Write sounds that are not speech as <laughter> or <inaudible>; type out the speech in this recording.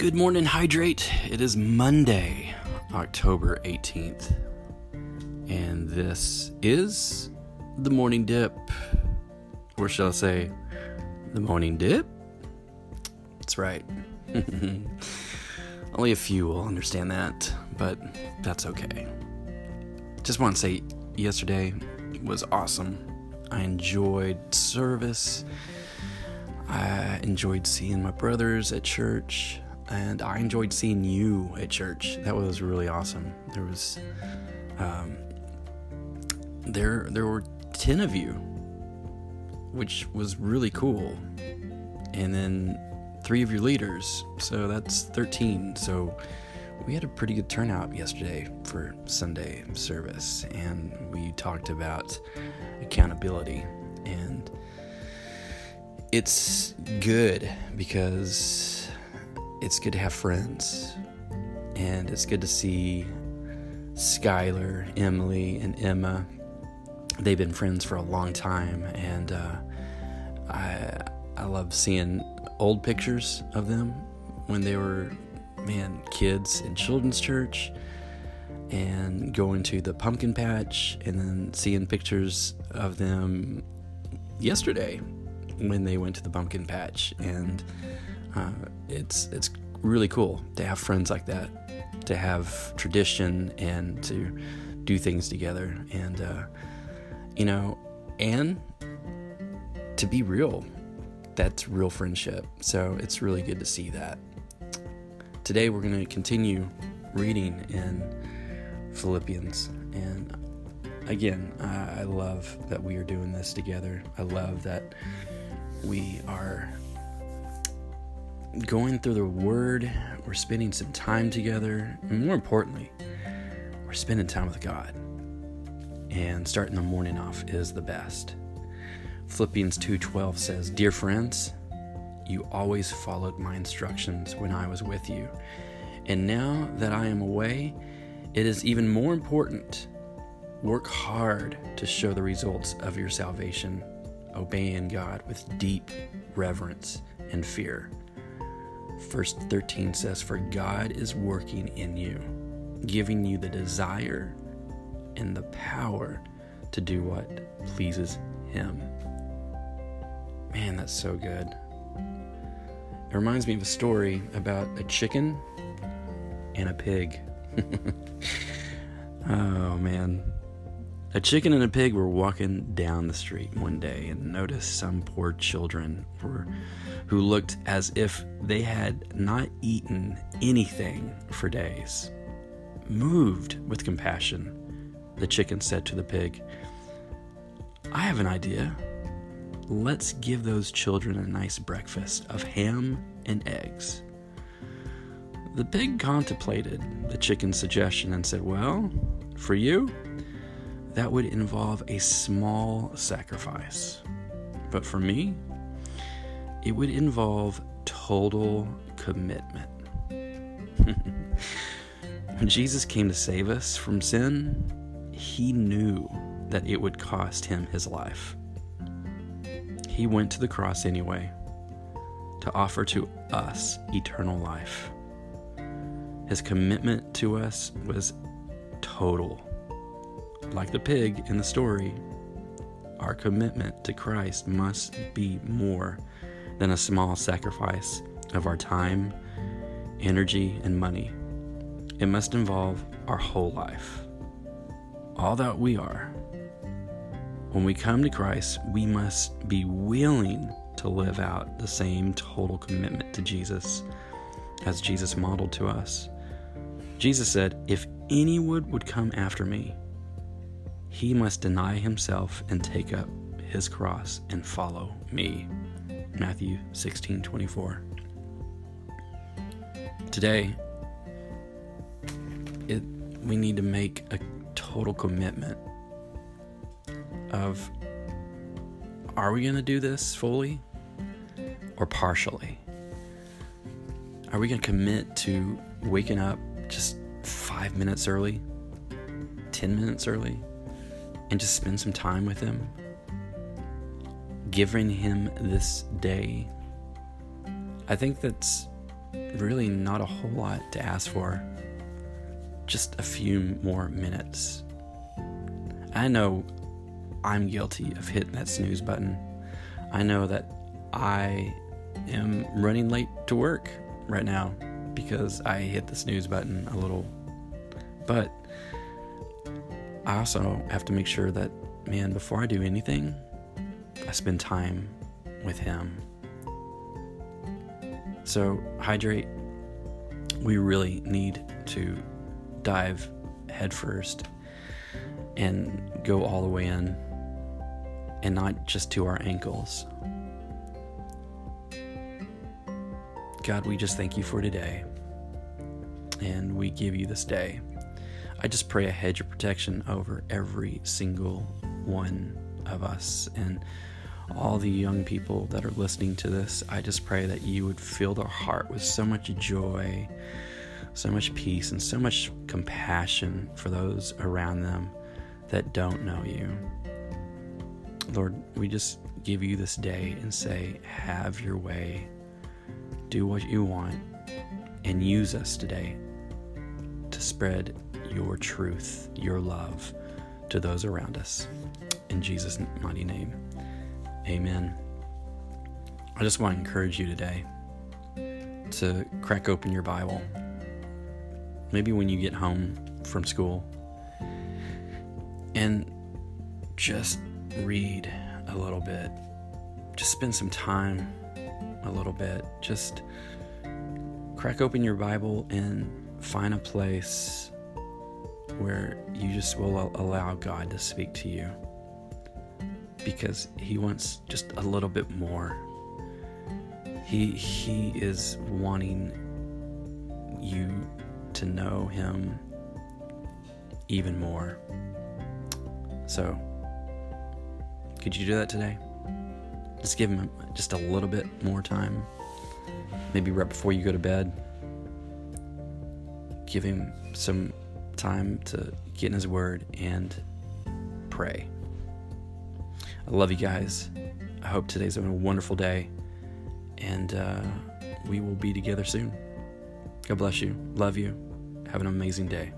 Good morning, Hydrate. It is Monday, October 18th, and this is the morning dip. Or shall I say, the morning dip? That's right. <laughs> Only a few will understand that, but that's okay. Just want to say, yesterday was awesome. I enjoyed service. I enjoyed seeing my brothers at church, and I enjoyed seeing you at church. That was really awesome. There was, um, there there were ten of you, which was really cool, and then three of your leaders. So that's thirteen. So we had a pretty good turnout yesterday for Sunday service, and we talked about accountability and it's good because it's good to have friends and it's good to see Skylar, Emily, and Emma. They've been friends for a long time, and uh, I I love seeing old pictures of them when they were man kids in children's church and going to the pumpkin patch and then seeing pictures of them yesterday when they went to the pumpkin patch, and uh, it's it's really cool to have friends like that, to have tradition and to do things together, and uh, you know, and to be real. That's real friendship. So it's really good to see that. Today we're going to continue reading in Philippians, and again, I love that we are doing this together. I love that we are going through the Word, we're spending some time together, and more importantly, we're spending time with God. And starting the morning off is the best. Philippians 2:12 says, "Dear friends, you always followed my instructions when I was with you. And now that I am away, it is even more important. Work hard to show the results of your salvation obeying God with deep reverence and fear. Verse 13 says, For God is working in you, giving you the desire and the power to do what pleases Him. Man, that's so good. It reminds me of a story about a chicken and a pig. <laughs> A chicken and a pig were walking down the street one day and noticed some poor children were, who looked as if they had not eaten anything for days. Moved with compassion, the chicken said to the pig, I have an idea. Let's give those children a nice breakfast of ham and eggs. The pig contemplated the chicken's suggestion and said, Well, for you, that would involve a small sacrifice. But for me, it would involve total commitment. <laughs> when Jesus came to save us from sin, he knew that it would cost him his life. He went to the cross anyway to offer to us eternal life. His commitment to us was total like the pig in the story, our commitment to Christ must be more than a small sacrifice of our time, energy, and money. It must involve our whole life, all that we are. When we come to Christ, we must be willing to live out the same total commitment to Jesus as Jesus modeled to us. Jesus said, If anyone would come after me, he must deny himself and take up his cross and follow me. Matthew 16 24. Today, it, we need to make a total commitment of are we going to do this fully or partially? Are we going to commit to waking up just five minutes early, 10 minutes early, and just spend some time with Him, giving Him this day. I think that's really not a whole lot to ask for. Just a few more minutes. I know I'm guilty of hitting that snooze button. I know that I am running late to work right now because I hit the snooze button a little. But I also have to make sure that, man, before I do anything, I spend time with Him. So, hydrate. We really need to dive headfirst and go all the way in and not just to our ankles. God, we just thank you for today and we give you this day. I just pray a hedge of protection over every single one of us and all the young people that are listening to this. I just pray that you would fill their heart with so much joy, so much peace, and so much compassion for those around them that don't know you. Lord, we just give you this day and say, Have your way, do what you want, and use us today to spread your truth, your love to those around us. In Jesus' mighty name, amen. I just want to encourage you today to crack open your Bible. Maybe when you get home from school and just read a little bit. Just spend some time a little bit. Just crack open your Bible and find a place where you just will allow God to speak to you because he wants just a little bit more. He he is wanting you to know him even more. So, could you do that today? Just give him just a little bit more time. Maybe right before you go to bed. Give him some time to get in his word and pray. I love you guys. I hope today's been a wonderful day. And uh, we will be together soon. God bless you. Love you. Have an amazing day.